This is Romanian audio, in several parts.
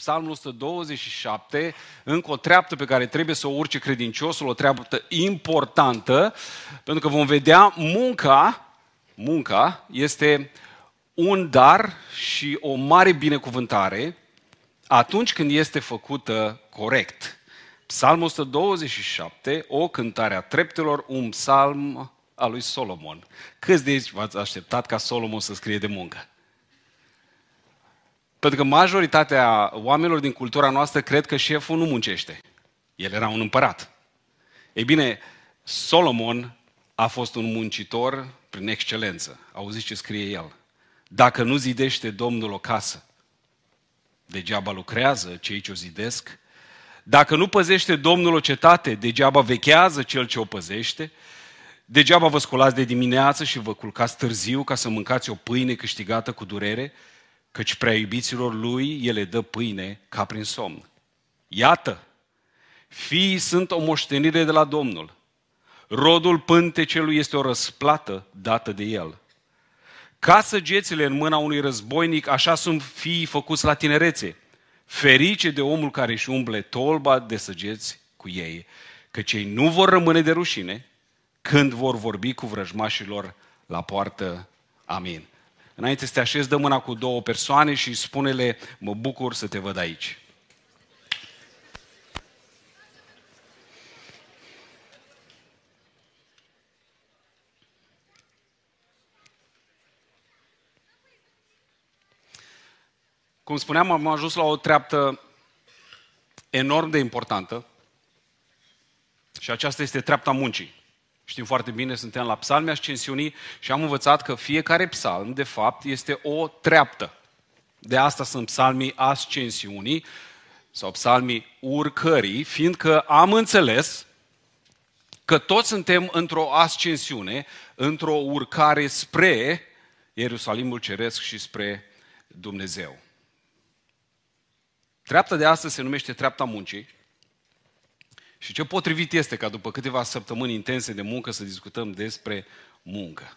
Psalmul 127, încă o treaptă pe care trebuie să o urce credinciosul, o treaptă importantă, pentru că vom vedea munca, munca este un dar și o mare binecuvântare atunci când este făcută corect. Psalmul 127, o cântare a treptelor, un psalm al lui Solomon. Câți de aici v-ați așteptat ca Solomon să scrie de muncă? Pentru că majoritatea oamenilor din cultura noastră cred că șeful nu muncește. El era un împărat. Ei bine, Solomon a fost un muncitor prin excelență. Auziți ce scrie el? Dacă nu zidește Domnul o casă, degeaba lucrează cei ce o zidesc. Dacă nu păzește Domnul o cetate, degeaba vechează cel ce o păzește. Degeaba vă scolați de dimineață și vă culcați târziu ca să mâncați o pâine câștigată cu durere, căci prea iubiților lui el le dă pâine ca prin somn. Iată, fiii sunt o moștenire de la Domnul. Rodul pântecelui este o răsplată dată de el. Ca săgețile în mâna unui războinic, așa sunt fiii făcuți la tinerețe. Ferice de omul care își umble tolba de săgeți cu ei, că cei nu vor rămâne de rușine când vor vorbi cu vrăjmașilor la poartă. Amin. Înainte să te așezi, dă mâna cu două persoane și spune-le, mă bucur să te văd aici. Cum spuneam, am ajuns la o treaptă enorm de importantă și aceasta este treapta muncii. Știm foarte bine, suntem la psalmi ascensiunii și am învățat că fiecare psalm, de fapt, este o treaptă. De asta sunt psalmii ascensiunii sau psalmii urcării, fiindcă am înțeles că toți suntem într-o ascensiune, într-o urcare spre Ierusalimul Ceresc și spre Dumnezeu. Treapta de astăzi se numește treapta muncii. Și ce potrivit este ca după câteva săptămâni intense de muncă să discutăm despre muncă.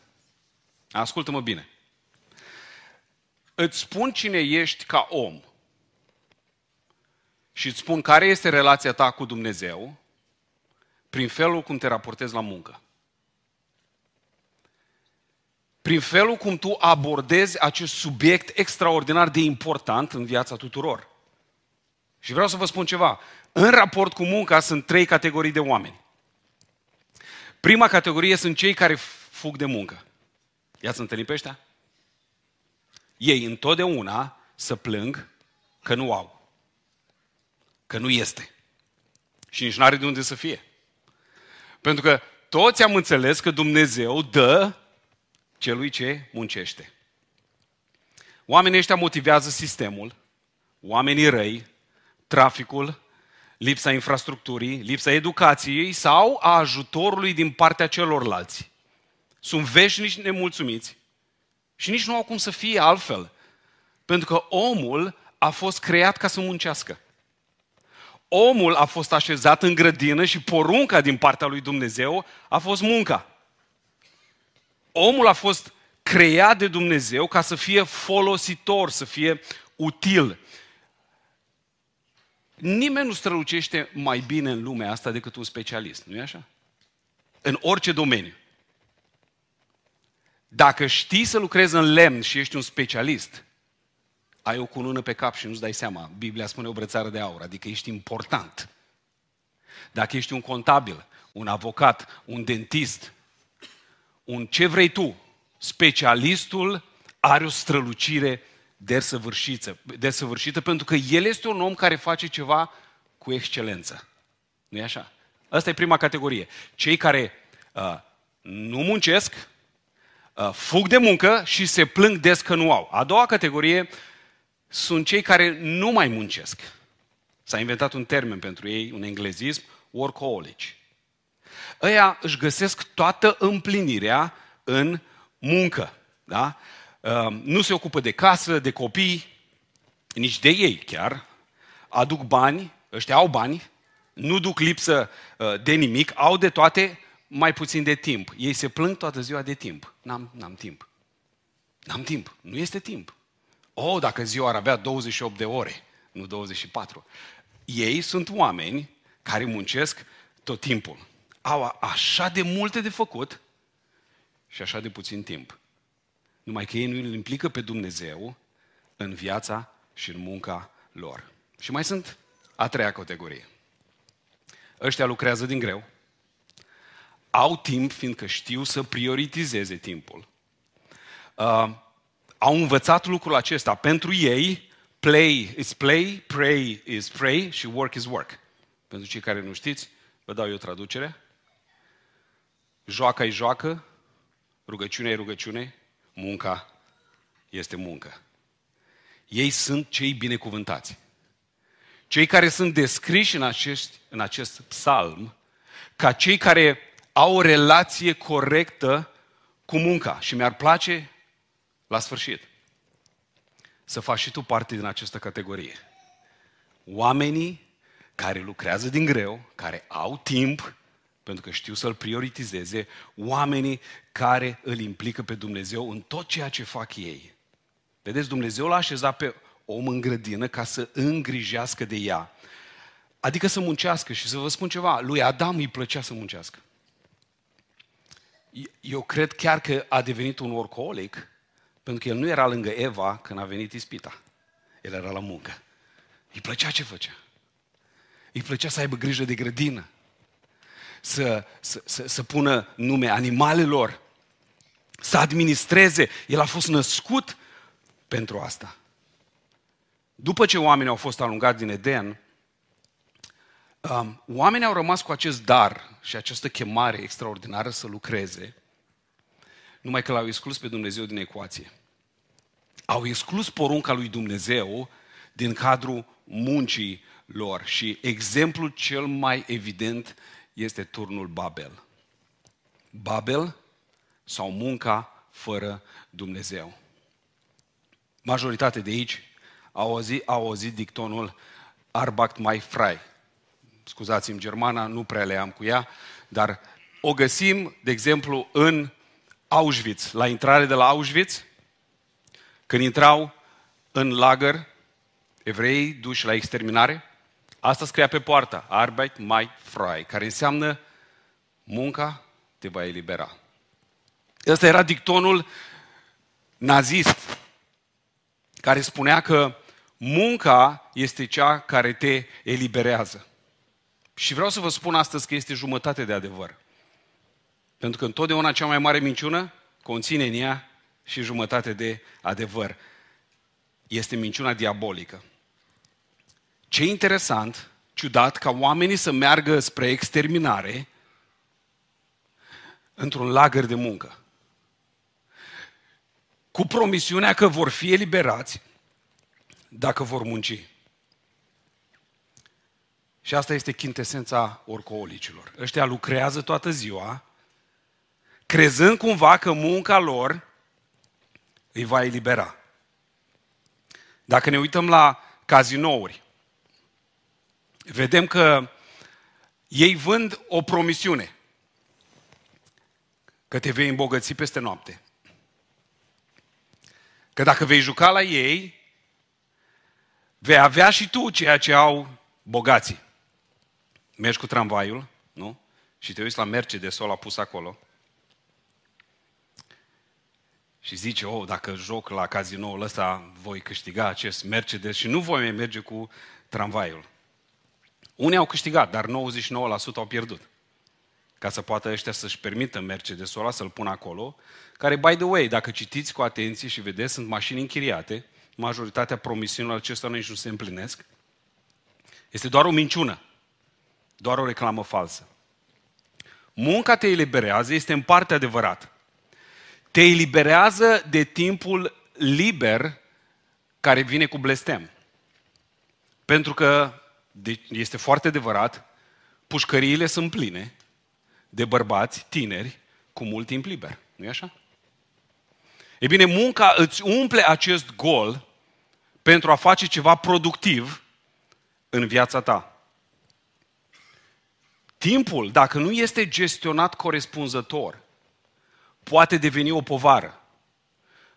Ascultă-mă bine. Îți spun cine ești ca om și îți spun care este relația ta cu Dumnezeu prin felul cum te raportezi la muncă. Prin felul cum tu abordezi acest subiect extraordinar de important în viața tuturor. Și vreau să vă spun ceva. În raport cu munca sunt trei categorii de oameni. Prima categorie sunt cei care fug de muncă. I-ați întâlnit pe ăștia? Ei întotdeauna să plâng că nu au. Că nu este. Și nici nu are de unde să fie. Pentru că toți am înțeles că Dumnezeu dă celui ce muncește. Oamenii ăștia motivează sistemul, oamenii răi traficul, lipsa infrastructurii, lipsa educației sau a ajutorului din partea celorlalți. Sunt veșnici nemulțumiți și nici nu au cum să fie altfel. Pentru că omul a fost creat ca să muncească. Omul a fost așezat în grădină și porunca din partea lui Dumnezeu a fost munca. Omul a fost creat de Dumnezeu ca să fie folositor, să fie util. Nimeni nu strălucește mai bine în lumea asta decât un specialist, nu-i așa? În orice domeniu. Dacă știi să lucrezi în lemn și ești un specialist, ai o cunună pe cap și nu-ți dai seama. Biblia spune o brățară de aur, adică ești important. Dacă ești un contabil, un avocat, un dentist, un ce vrei tu, specialistul are o strălucire desăvârșită, desăvârșită pentru că el este un om care face ceva cu excelență. nu e așa? Asta e prima categorie. Cei care uh, nu muncesc, uh, fug de muncă și se plâng des că nu au. A doua categorie sunt cei care nu mai muncesc. S-a inventat un termen pentru ei, un englezism, workaholic. Ăia își găsesc toată împlinirea în muncă. Da? Ehm, nu se ocupă de casă, de copii, nici de ei chiar, aduc bani, ăștia au bani, nu duc lipsă ă, de nimic, au de toate, mai puțin de timp. Ei se plâng toată ziua de timp. N-am, n-am timp. N-am timp. Nu este timp. Oh, dacă ziua ar avea 28 de ore. nu 24. Ei sunt oameni care muncesc tot timpul. Au așa de multe de făcut și așa de puțin timp. Numai că ei nu îl implică pe Dumnezeu în viața și în munca lor. Și mai sunt a treia categorie. Ăștia lucrează din greu, au timp fiindcă știu să prioritizeze timpul. Uh, au învățat lucrul acesta. Pentru ei, play is play, pray is pray și work is work. Pentru cei care nu știți, vă dau eu traducere. Joaca e joacă, rugăciunea e rugăciune, munca este muncă. Ei sunt cei binecuvântați. Cei care sunt descriși în acest, în acest psalm ca cei care au o relație corectă cu munca. Și mi-ar place, la sfârșit, să faci și tu parte din această categorie. Oamenii care lucrează din greu, care au timp, pentru că știu să-L prioritizeze, oamenii care îl implică pe Dumnezeu în tot ceea ce fac ei. Vedeți, Dumnezeu l-a așezat pe om în grădină ca să îngrijească de ea. Adică să muncească și să vă spun ceva, lui Adam îi plăcea să muncească. Eu cred chiar că a devenit un orcoolic pentru că el nu era lângă Eva când a venit ispita. El era la muncă. Îi plăcea ce făcea. Îi plăcea să aibă grijă de grădină. Să, să, să, să pună nume animalelor. Să administreze. El a fost născut pentru asta. După ce oamenii au fost alungați din Eden, um, oamenii au rămas cu acest dar și această chemare extraordinară să lucreze, numai că l-au exclus pe Dumnezeu din ecuație. Au exclus porunca lui Dumnezeu din cadrul muncii lor și exemplul cel mai evident este turnul Babel. Babel sau munca fără Dumnezeu. Majoritatea de aici au auzit, au auzit dictonul Arbacht mai frei. Scuzați-mi germana, nu prea le am cu ea, dar o găsim, de exemplu, în Auschwitz, la intrare de la Auschwitz, când intrau în lagăr, evrei duși la exterminare, asta scria pe poartă, Arbeit mai frei, care înseamnă munca te va elibera. Ăsta era dictonul nazist, care spunea că munca este cea care te eliberează. Și vreau să vă spun astăzi că este jumătate de adevăr. Pentru că întotdeauna cea mai mare minciună conține în ea și jumătate de adevăr. Este minciuna diabolică. Ce interesant, ciudat, ca oamenii să meargă spre exterminare într-un lagăr de muncă. Cu promisiunea că vor fi eliberați dacă vor munci. Și asta este chintesența orcoolicilor. Ăștia lucrează toată ziua, crezând cumva că munca lor îi va elibera. Dacă ne uităm la cazinouri, vedem că ei vând o promisiune că te vei îmbogăți peste noapte. Că dacă vei juca la ei, vei avea și tu ceea ce au bogații. Mergi cu tramvaiul, nu? Și te uiți la Mercedes-ul ăla pus acolo și zice, oh, dacă joc la cazinoul ăsta, voi câștiga acest Mercedes și nu voi mai merge cu tramvaiul. Unii au câștigat, dar 99% au pierdut. Ca să poată ăștia să-și permită Mercedesul ăla să-l pună acolo, care, by the way, dacă citiți cu atenție și vedeți, sunt mașini închiriate, majoritatea promisiunilor acestora nici nu se împlinesc. Este doar o minciună, doar o reclamă falsă. Munca te eliberează, este în parte adevărat te eliberează de timpul liber care vine cu blestem. Pentru că, este foarte adevărat, pușcăriile sunt pline de bărbați tineri cu mult timp liber. nu e așa? E bine, munca îți umple acest gol pentru a face ceva productiv în viața ta. Timpul, dacă nu este gestionat corespunzător, poate deveni o povară,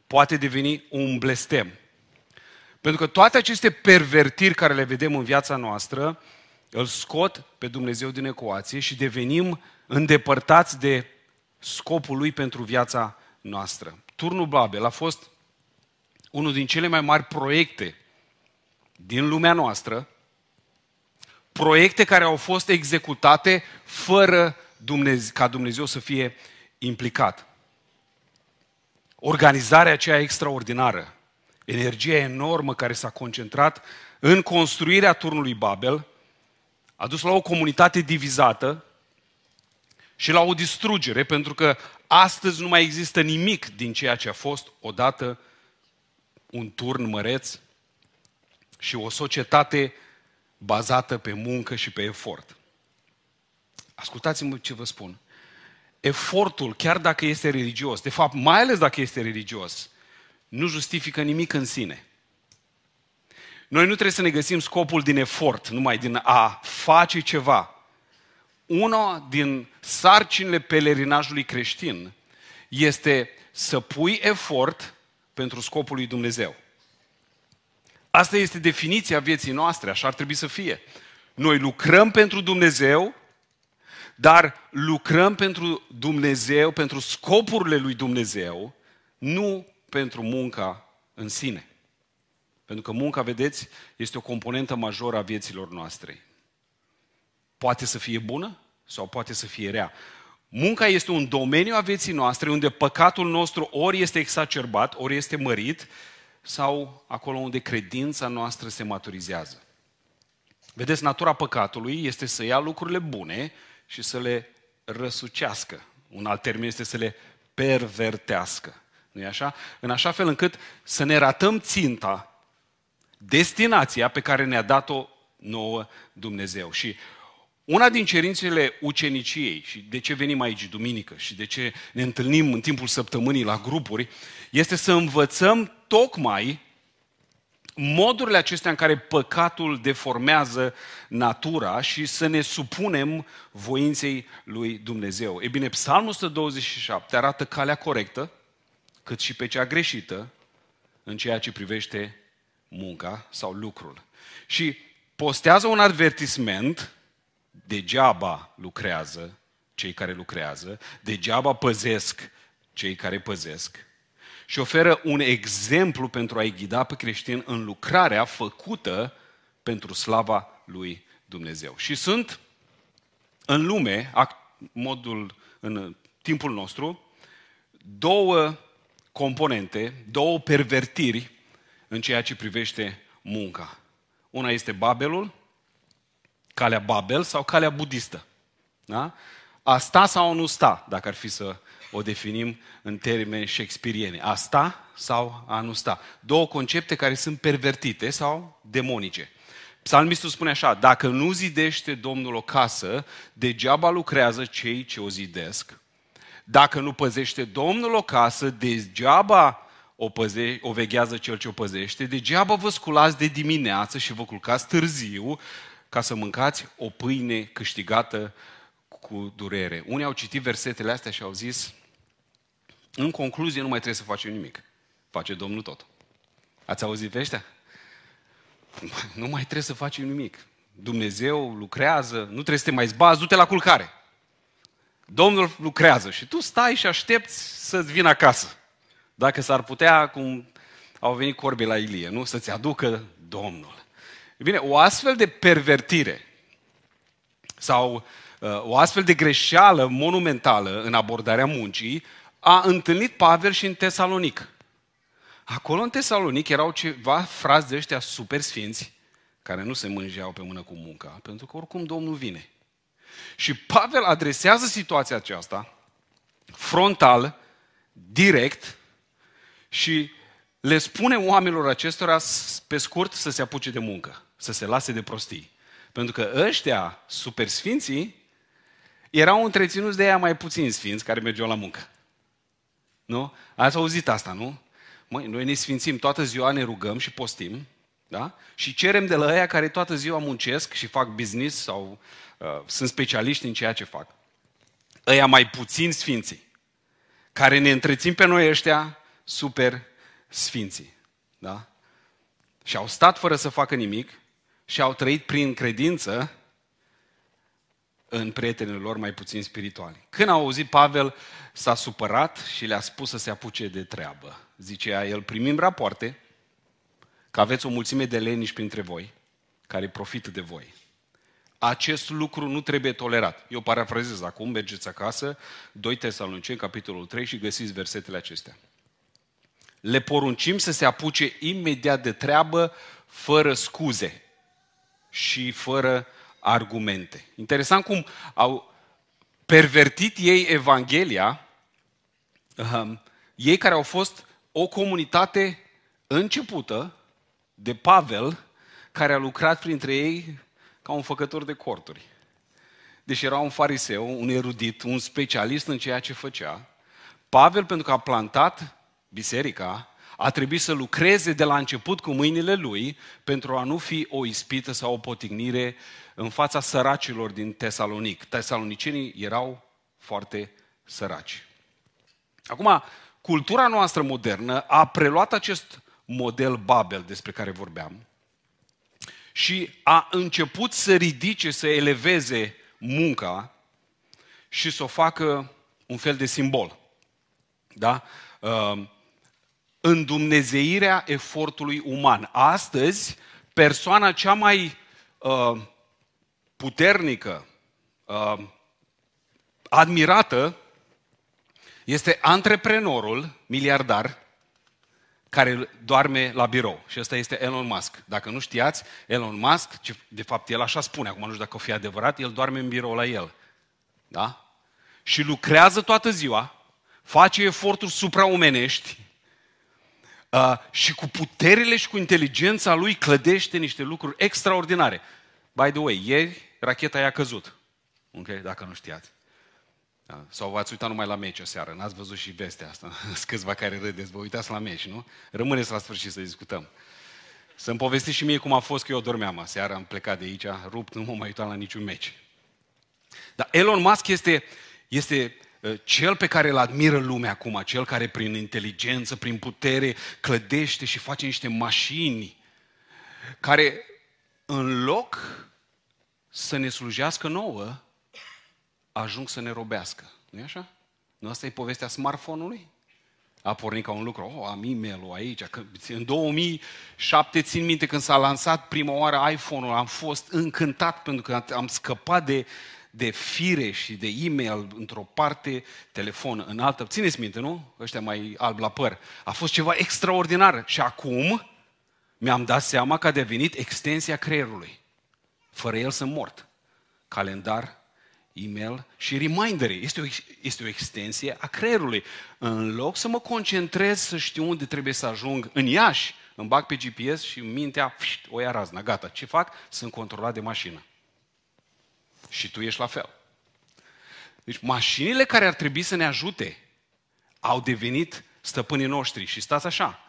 poate deveni un blestem. Pentru că toate aceste pervertiri care le vedem în viața noastră, îl scot pe Dumnezeu din ecuație și devenim îndepărtați de scopul lui pentru viața noastră. Turnul Babel a fost unul din cele mai mari proiecte din lumea noastră, proiecte care au fost executate fără Dumnezeu, ca Dumnezeu să fie implicat. Organizarea aceea extraordinară, energia enormă care s-a concentrat în construirea turnului Babel, a dus la o comunitate divizată și la o distrugere, pentru că astăzi nu mai există nimic din ceea ce a fost odată un turn măreț și o societate bazată pe muncă și pe efort. Ascultați-mă ce vă spun. Efortul, chiar dacă este religios, de fapt, mai ales dacă este religios, nu justifică nimic în sine. Noi nu trebuie să ne găsim scopul din efort, numai din a face ceva. Una din sarcinile pelerinajului creștin este să pui efort pentru scopul lui Dumnezeu. Asta este definiția vieții noastre, așa ar trebui să fie. Noi lucrăm pentru Dumnezeu, dar lucrăm pentru Dumnezeu, pentru scopurile lui Dumnezeu, nu pentru munca în sine. Pentru că munca, vedeți, este o componentă majoră a vieților noastre. Poate să fie bună sau poate să fie rea. Munca este un domeniu a vieții noastre unde păcatul nostru ori este exacerbat, ori este mărit, sau acolo unde credința noastră se maturizează. Vedeți, natura păcatului este să ia lucrurile bune și să le răsucească. Un alt termen este să le pervertească. Nu e așa? În așa fel încât să ne ratăm ținta destinația pe care ne-a dat-o nouă Dumnezeu. Și una din cerințele uceniciei și de ce venim aici duminică și de ce ne întâlnim în timpul săptămânii la grupuri, este să învățăm tocmai modurile acestea în care păcatul deformează natura și să ne supunem voinței lui Dumnezeu. E bine, Psalmul 127 arată calea corectă, cât și pe cea greșită, în ceea ce privește munca sau lucrul. Și postează un advertisment, degeaba lucrează cei care lucrează, degeaba păzesc cei care păzesc, și oferă un exemplu pentru a-i ghida pe creștini în lucrarea făcută pentru slava lui Dumnezeu. Și sunt în lume, modul, în timpul nostru, două componente, două pervertiri în ceea ce privește munca. Una este Babelul, calea Babel sau calea budistă. Da? A sta sau a nu sta, dacă ar fi să o definim în termeni shakespearieni. A sta sau a nu sta. Două concepte care sunt pervertite sau demonice. Psalmistul spune așa, dacă nu zidește Domnul o casă, degeaba lucrează cei ce o zidesc. Dacă nu păzește Domnul o casă, degeaba o, păze, o veghează cel ce o păzește, degeaba vă sculați de dimineață și vă culcați târziu ca să mâncați o pâine câștigată cu durere. Unii au citit versetele astea și au zis, în concluzie nu mai trebuie să facem nimic. Face Domnul tot. Ați auzit pe ăștia? Nu mai trebuie să facem nimic. Dumnezeu lucrează, nu trebuie să te mai zbazi, du-te la culcare. Domnul lucrează și tu stai și aștepți să-ți vină acasă. Dacă s-ar putea, cum au venit corbe la Ilie, nu? Să-ți aducă Domnul. E bine, o astfel de pervertire sau uh, o astfel de greșeală monumentală în abordarea muncii a întâlnit Pavel și în Tesalonic. Acolo în Tesalonic erau ceva frați de ăștia super sfinți care nu se mângeau pe mână cu munca, pentru că oricum Domnul vine. Și Pavel adresează situația aceasta frontal, direct și le spune oamenilor acestora pe scurt să se apuce de muncă, să se lase de prostii. Pentru că ăștia super sfinții erau întreținuți de ea mai puțin sfinți care mergeau la muncă. Nu? Ați auzit asta, nu? Măi, noi ne sfințim, toată ziua ne rugăm și postim, da? Și cerem de la aia care toată ziua muncesc și fac business sau uh, sunt specialiști în ceea ce fac. Ăia mai puțin sfinții, care ne întrețin pe noi ăștia super sfinții. Da? Și au stat fără să facă nimic și au trăit prin credință în prietenii lor mai puțin spirituali. Când au auzit Pavel, s-a supărat și le-a spus să se apuce de treabă. Zicea el, primim rapoarte că aveți o mulțime de leniși printre voi care profită de voi. Acest lucru nu trebuie tolerat. Eu parafrazez acum, mergeți acasă, 2 Tesaloniceni, capitolul 3 și găsiți versetele acestea. Le poruncim să se apuce imediat de treabă, fără scuze și fără argumente. Interesant cum au pervertit ei Evanghelia, um, ei care au fost o comunitate începută de Pavel, care a lucrat printre ei ca un făcător de corturi. Deci era un fariseu, un erudit, un specialist în ceea ce făcea. Pavel, pentru că a plantat biserica, a trebuit să lucreze de la început cu mâinile lui pentru a nu fi o ispită sau o potignire în fața săracilor din Tesalonic. Tesalonicenii erau foarte săraci. Acum, cultura noastră modernă a preluat acest model Babel despre care vorbeam și a început să ridice, să eleveze munca și să o facă un fel de simbol. Da? Uh, îndumnezeirea efortului uman. Astăzi, persoana cea mai uh, puternică, uh, admirată, este antreprenorul miliardar care doarme la birou. Și ăsta este Elon Musk. Dacă nu știați, Elon Musk, de fapt el așa spune, acum nu știu dacă o fi adevărat, el doarme în birou la el. Da? Și lucrează toată ziua, face eforturi supraomenești uh, și cu puterile și cu inteligența lui clădește niște lucruri extraordinare. By the way, ieri racheta i-a căzut. Ok? Dacă nu știați. Da? Sau v-ați uitat numai la meci o seară, n-ați văzut și vestea asta. Sunt câțiva care râdeți, vă uitați la meci, nu? Rămâneți la sfârșit să discutăm. Să-mi povestiți și mie cum a fost că eu dormeam aseară, am plecat de aici, rupt, nu mă mai uitam la niciun meci. Dar Elon Musk este, este uh, cel pe care îl admiră lumea acum, cel care prin inteligență, prin putere, clădește și face niște mașini care în loc să ne slujească nouă, ajung să ne robească. nu e așa? Nu asta e povestea smartphone-ului? A pornit ca un lucru, oh, am e-mail-ul aici. În 2007 țin minte când s-a lansat prima oară iPhone-ul, am fost încântat pentru că am scăpat de, de fire și de e-mail într-o parte, telefon în altă. Țineți minte, nu? Ăștia mai alb la păr. A fost ceva extraordinar. Și acum mi-am dat seama că a devenit extensia creierului. Fără el sunt mort. Calendar, e-mail și reminder Este o, este o extensie a creierului. În loc să mă concentrez să știu unde trebuie să ajung în Iași, îmi bag pe GPS și mintea, pșt, o ia razna, gata. Ce fac? Sunt controlat de mașină. Și tu ești la fel. Deci mașinile care ar trebui să ne ajute au devenit stăpânii noștri. Și stați așa,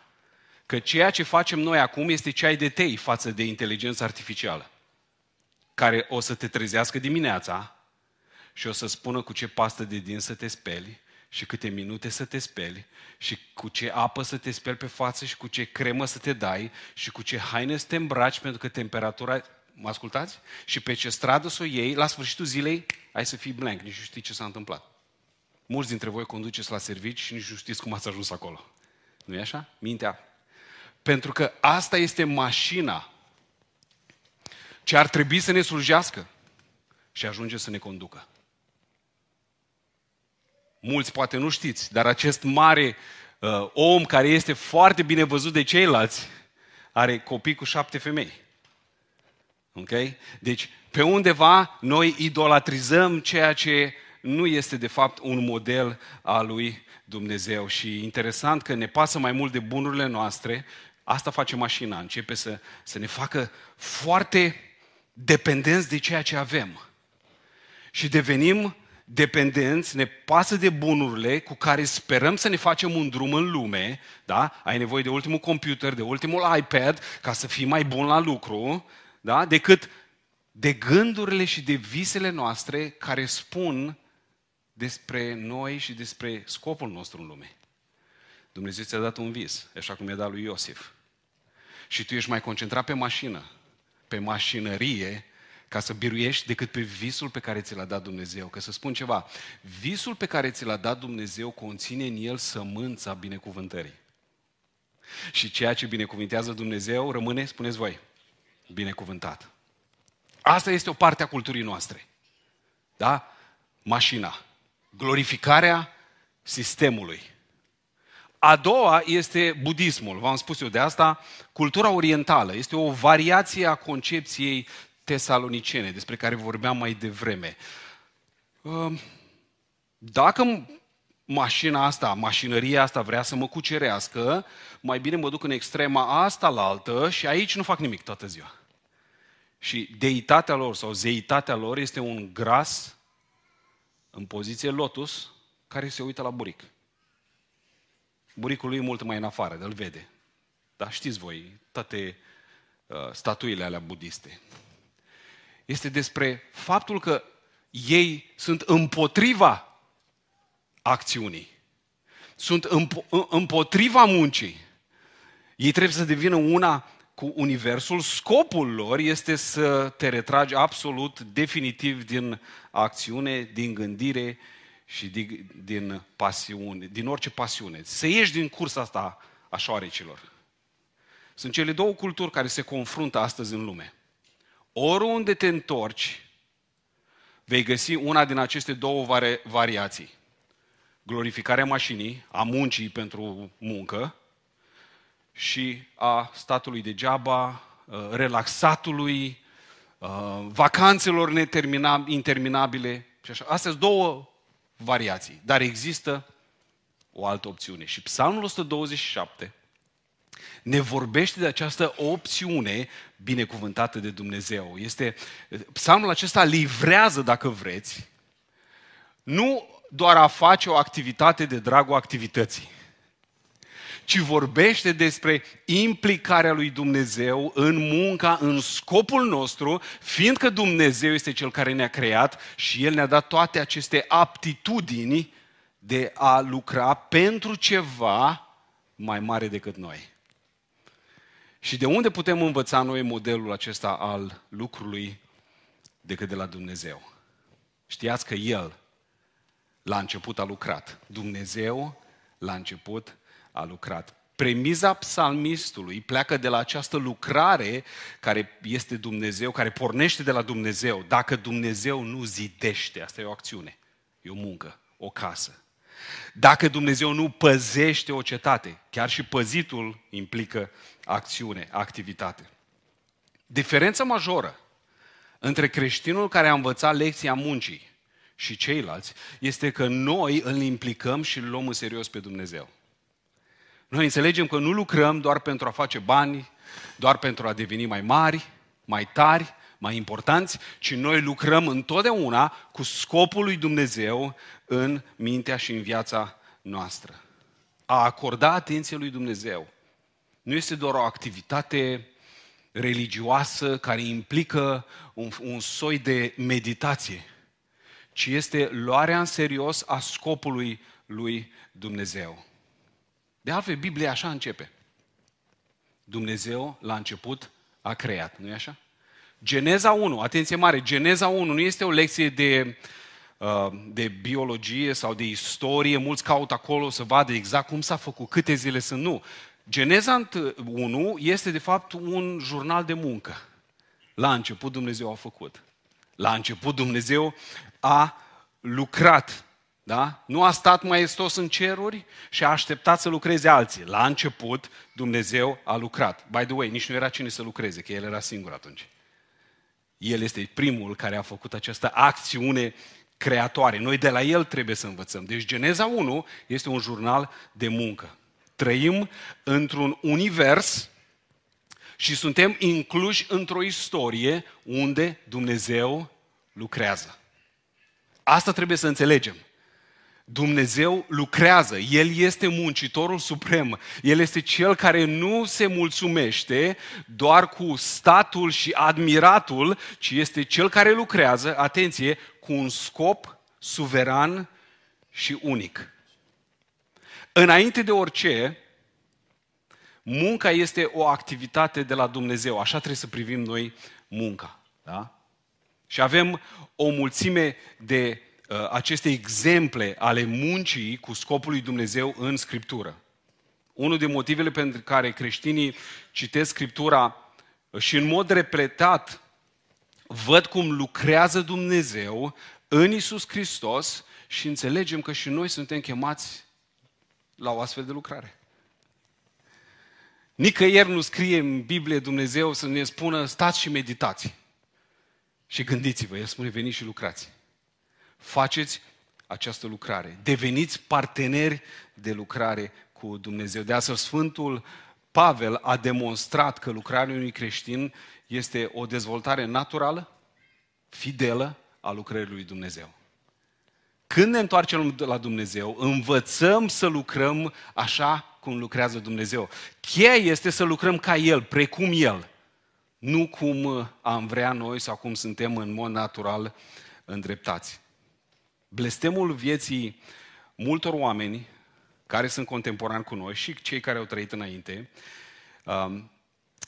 că ceea ce facem noi acum este ceai de tei față de inteligența artificială, care o să te trezească dimineața și o să spună cu ce pastă de din să te speli și câte minute să te speli și cu ce apă să te speli pe față și cu ce cremă să te dai și cu ce haine să te îmbraci pentru că temperatura... Mă ascultați? Și pe ce stradă să o iei, la sfârșitul zilei ai să fii blank, nici nu știi ce s-a întâmplat. Mulți dintre voi conduceți la servici și nici nu știți cum ați ajuns acolo. nu e așa? Mintea. Pentru că asta este mașina ce ar trebui să ne slujească și ajunge să ne conducă. Mulți poate nu știți, dar acest mare uh, om care este foarte bine văzut de ceilalți are copii cu șapte femei. Ok? Deci, pe undeva noi idolatrizăm ceea ce nu este de fapt un model al lui Dumnezeu. Și interesant că ne pasă mai mult de bunurile noastre, asta face mașina, începe să, să ne facă foarte dependenți de ceea ce avem. Și devenim dependenți, ne pasă de bunurile cu care sperăm să ne facem un drum în lume, da? Ai nevoie de ultimul computer, de ultimul iPad ca să fii mai bun la lucru, da? Decât de gândurile și de visele noastre care spun despre noi și despre scopul nostru în lume. Dumnezeu ți-a dat un vis, așa cum i-a dat lui Iosif. și tu ești mai concentrat pe mașină, pe mașinărie, ca să biruiești decât pe visul pe care ți l-a dat Dumnezeu. Că să spun ceva, visul pe care ți l-a dat Dumnezeu conține în el sămânța binecuvântării. Și ceea ce binecuvintează Dumnezeu rămâne, spuneți voi, binecuvântat. Asta este o parte a culturii noastre. Da? Mașina. Glorificarea sistemului. A doua este budismul. V-am spus eu de asta. Cultura orientală este o variație a concepției tesalonicene, despre care vorbeam mai devreme. Ehm, dacă mașina asta, mașinăria asta vrea să mă cucerească, mai bine mă duc în extrema asta la altă și aici nu fac nimic toată ziua. Și deitatea lor sau zeitatea lor este un gras în poziție lotus care se uită la buric. Buricul lui e mult mai în afară, de-l vede. Dar știți voi, toate uh, statuile alea budiste. Este despre faptul că ei sunt împotriva acțiunii. Sunt împotriva muncii. Ei trebuie să devină una cu Universul. Scopul lor este să te retragi absolut, definitiv din acțiune, din gândire și din, din pasiune, din orice pasiune. Să ieși din cursa asta a șoarecilor. Sunt cele două culturi care se confruntă astăzi în lume. Oriunde te întorci, vei găsi una din aceste două vari- variații. Glorificarea mașinii, a muncii pentru muncă și a statului degeaba, uh, relaxatului, uh, vacanțelor interminabile și așa. Astea sunt două variații, dar există o altă opțiune. Și Psalmul 127 ne vorbește de această opțiune binecuvântată de Dumnezeu. Este, psalmul acesta livrează, dacă vreți, nu doar a face o activitate de dragul activității, ci vorbește despre implicarea lui Dumnezeu în munca, în scopul nostru, fiindcă Dumnezeu este Cel care ne-a creat și El ne-a dat toate aceste aptitudini de a lucra pentru ceva mai mare decât noi. Și de unde putem învăța noi modelul acesta al lucrului decât de la Dumnezeu? Știați că El la început a lucrat. Dumnezeu la început a lucrat. Premiza psalmistului pleacă de la această lucrare care este Dumnezeu, care pornește de la Dumnezeu. Dacă Dumnezeu nu zidește, asta e o acțiune, e o muncă, o casă. Dacă Dumnezeu nu păzește o cetate, chiar și păzitul implică acțiune, activitate. Diferența majoră între creștinul care a învățat lecția muncii și ceilalți este că noi îl implicăm și îl luăm în serios pe Dumnezeu. Noi înțelegem că nu lucrăm doar pentru a face bani, doar pentru a deveni mai mari, mai tari, mai importanți, ci noi lucrăm întotdeauna cu scopul lui Dumnezeu în mintea și în viața noastră. A acorda atenție lui Dumnezeu nu este doar o activitate religioasă care implică un, un soi de meditație, ci este luarea în serios a scopului lui Dumnezeu. De altfel, Biblia așa începe. Dumnezeu, la început, a creat, nu-i așa? Geneza 1, atenție mare, Geneza 1 nu este o lecție de, uh, de biologie sau de istorie, mulți caută acolo să vadă exact cum s-a făcut, câte zile sunt, nu. Geneza 1 este de fapt un jurnal de muncă. La început Dumnezeu a făcut. La început Dumnezeu a lucrat. Da? Nu a stat maestos în ceruri și a așteptat să lucreze alții. La început Dumnezeu a lucrat. By the way, nici nu era cine să lucreze, că El era singur atunci. El este primul care a făcut această acțiune creatoare. Noi de la El trebuie să învățăm. Deci Geneza 1 este un jurnal de muncă. Trăim într-un univers și suntem incluși într-o istorie unde Dumnezeu lucrează. Asta trebuie să înțelegem. Dumnezeu lucrează, El este muncitorul suprem, El este Cel care nu se mulțumește doar cu statul și admiratul, ci este Cel care lucrează, atenție, cu un scop suveran și unic. Înainte de orice, munca este o activitate de la Dumnezeu. Așa trebuie să privim noi munca. Da? Și avem o mulțime de uh, aceste exemple ale muncii cu scopul lui Dumnezeu în Scriptură. Unul din motivele pentru care creștinii citesc Scriptura și în mod repletat văd cum lucrează Dumnezeu în Isus Hristos și înțelegem că și noi suntem chemați la o astfel de lucrare. Nicăieri nu scrie în Biblie Dumnezeu să ne spună stați și meditați. Și gândiți-vă, El spune veniți și lucrați. Faceți această lucrare. Deveniți parteneri de lucrare cu Dumnezeu. De asta Sfântul Pavel a demonstrat că lucrarea unui creștin este o dezvoltare naturală, fidelă a lucrării lui Dumnezeu. Când ne întoarcem la Dumnezeu, învățăm să lucrăm așa cum lucrează Dumnezeu. Cheia este să lucrăm ca El, precum El. Nu cum am vrea noi sau cum suntem în mod natural îndreptați. Blestemul vieții multor oameni care sunt contemporani cu noi și cei care au trăit înainte, um,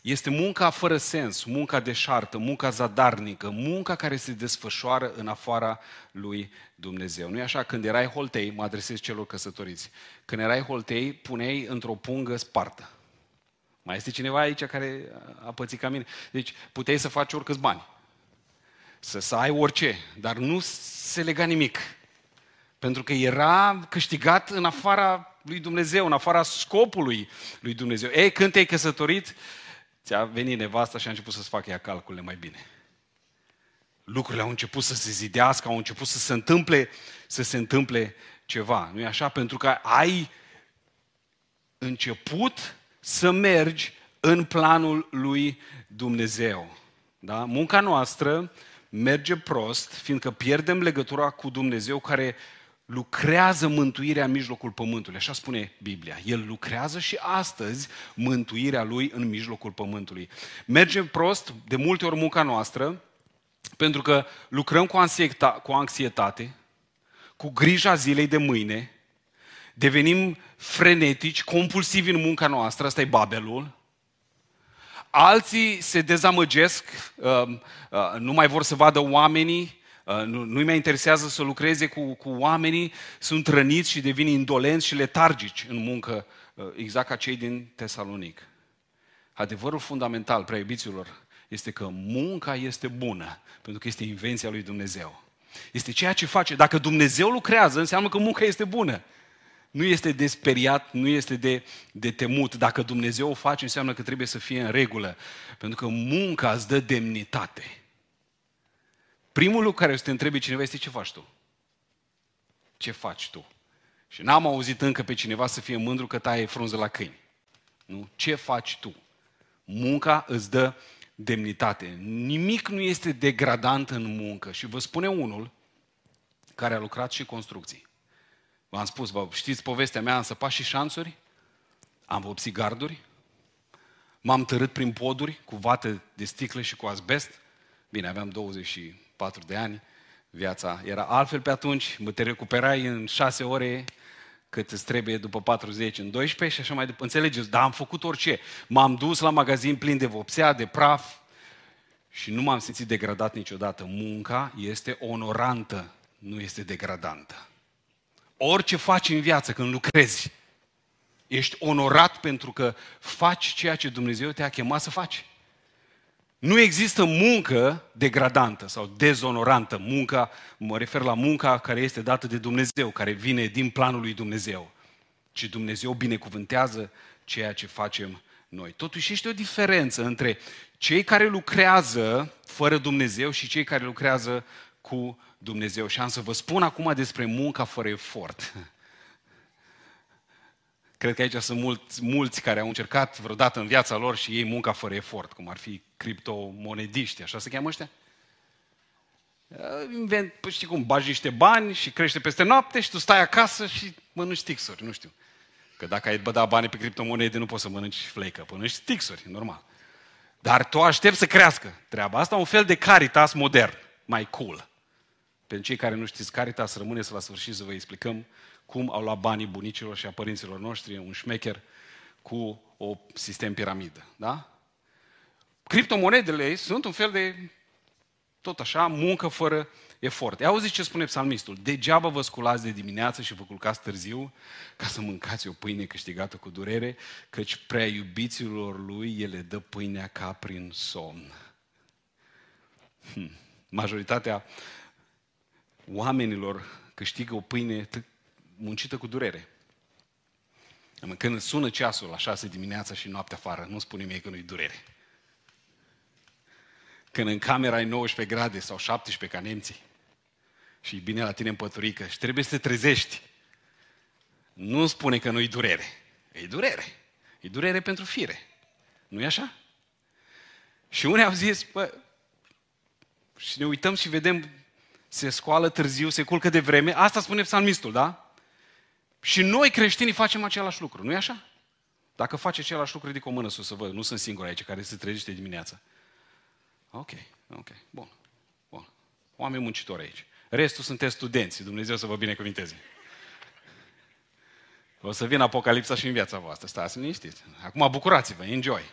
este munca fără sens, munca deșartă, munca zadarnică, munca care se desfășoară în afara lui Dumnezeu. Nu e așa? Când erai holtei, mă adresez celor căsătoriți, când erai holtei, puneai într-o pungă spartă. Mai este cineva aici care a pățit ca mine? Deci puteai să faci oricâți bani. Să, să ai orice, dar nu se lega nimic. Pentru că era câștigat în afara lui Dumnezeu, în afara scopului lui Dumnezeu. Ei, când te-ai căsătorit, ți-a venit nevasta și a început să-ți facă ea calculele mai bine. Lucrurile au început să se zidească, au început să se întâmple, să se întâmple ceva. Nu e așa? Pentru că ai început să mergi în planul lui Dumnezeu. Da? Munca noastră merge prost, fiindcă pierdem legătura cu Dumnezeu care lucrează mântuirea în mijlocul pământului. Așa spune Biblia. El lucrează și astăzi mântuirea lui în mijlocul pământului. Mergem prost de multe ori munca noastră, pentru că lucrăm cu, anxieta- cu anxietate, cu grija zilei de mâine, devenim frenetici, compulsivi în munca noastră, asta e Babelul, alții se dezamăgesc, uh, uh, nu mai vor să vadă oamenii, Uh, nu, nu-i mai interesează să lucreze cu, cu oamenii, sunt răniți și devin indolenți și letargici în muncă, uh, exact ca cei din Tesalonic. Adevărul fundamental, prea iubiților, este că munca este bună, pentru că este invenția lui Dumnezeu. Este ceea ce face. Dacă Dumnezeu lucrează, înseamnă că munca este bună. Nu este de speriat, nu este de, de temut. Dacă Dumnezeu o face, înseamnă că trebuie să fie în regulă. Pentru că munca îți dă demnitate. Primul lucru care o să te întrebi cineva este ce faci tu? Ce faci tu? Și n-am auzit încă pe cineva să fie mândru că taie frunză la câini. Nu? Ce faci tu? Munca îți dă demnitate. Nimic nu este degradant în muncă. Și vă spune unul care a lucrat și construcții. V-am spus, vă știți povestea mea, am săpat și șanțuri, am vopsit garduri, m-am tărât prin poduri cu vată de sticlă și cu asbest. Bine, aveam 20 4 de ani, viața era altfel pe atunci, mă te recuperai în 6 ore cât îți trebuie după 40 în 12 și așa mai departe. Înțelegeți? Dar am făcut orice. M-am dus la magazin plin de vopsea, de praf și nu m-am simțit degradat niciodată. Munca este onorantă, nu este degradantă. Orice faci în viață când lucrezi, ești onorat pentru că faci ceea ce Dumnezeu te-a chemat să faci. Nu există muncă degradantă sau dezonorantă. Munca, mă refer la munca care este dată de Dumnezeu, care vine din planul lui Dumnezeu. Ci Dumnezeu binecuvântează ceea ce facem noi. Totuși este o diferență între cei care lucrează fără Dumnezeu și cei care lucrează cu Dumnezeu. Și am să vă spun acum despre munca fără efort. Cred că aici sunt mulți, mulți care au încercat vreodată în viața lor și ei munca fără efort, cum ar fi criptomonediști, așa se cheamă ăștia? Invent, păi știi cum, bagi niște bani și crește peste noapte și tu stai acasă și mănânci tixuri, nu știu. Că dacă ai băda bani pe criptomonede, nu poți să mănânci fleică, mănânci tixuri, normal. Dar tu aștepți să crească treaba asta, un fel de caritas modern, mai cool. Pentru cei care nu știți caritas, rămâneți la sfârșit să vă explicăm cum au luat banii bunicilor și a părinților noștri, un șmecher cu o sistem piramidă. Da? Criptomonedele sunt un fel de, tot așa, muncă fără efort. Auziți ce spune psalmistul? Degeaba vă sculați de dimineață și vă culcați târziu ca să mâncați o pâine câștigată cu durere, căci prea iubiților lui ele dă pâinea ca prin somn. Hmm. Majoritatea oamenilor câștigă o pâine muncită cu durere. Când sună ceasul la șase dimineața și noaptea afară, nu spune mie că nu-i durere. Când în camera ai 19 grade sau 17 ca nemții și e bine la tine în păturică și trebuie să te trezești, nu spune că nu-i durere. E durere. E durere pentru fire. nu e așa? Și unii au zis, bă, și ne uităm și vedem, se scoală târziu, se culcă de vreme. Asta spune psalmistul, da? Și noi creștinii facem același lucru, nu e așa? Dacă face același lucru, ridic o mână sus să văd. Nu sunt singur aici care se trezește dimineața. Ok, ok, bun, bun. Oameni muncitori aici. Restul sunteți studenți, Dumnezeu să vă binecuvinteze. O să vină apocalipsa și în viața voastră, stați liniștiți. Acum bucurați-vă, enjoy.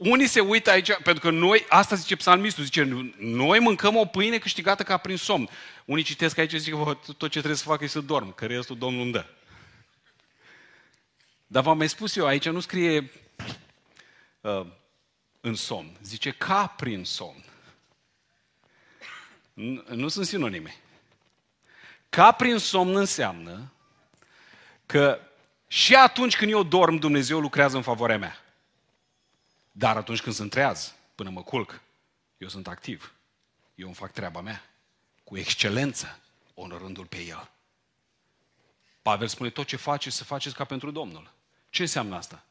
Unii se uită aici, pentru că noi, asta zice psalmistul, zice, noi mâncăm o pâine câștigată ca prin somn. Unii citesc aici și zic, tot ce trebuie să fac e să dorm, că restul Domnul îmi dă. Dar v-am mai spus eu, aici nu scrie uh, în somn, zice ca prin somn. Nu, nu sunt sinonime. Ca prin somn înseamnă că și atunci când eu dorm, Dumnezeu lucrează în favoarea mea. Dar atunci când sunt treaz, până mă culc, eu sunt activ. Eu îmi fac treaba mea. Cu excelență, onorându-L pe El. Pavel spune, tot ce faceți, să faceți ca pentru Domnul. Ce înseamnă asta?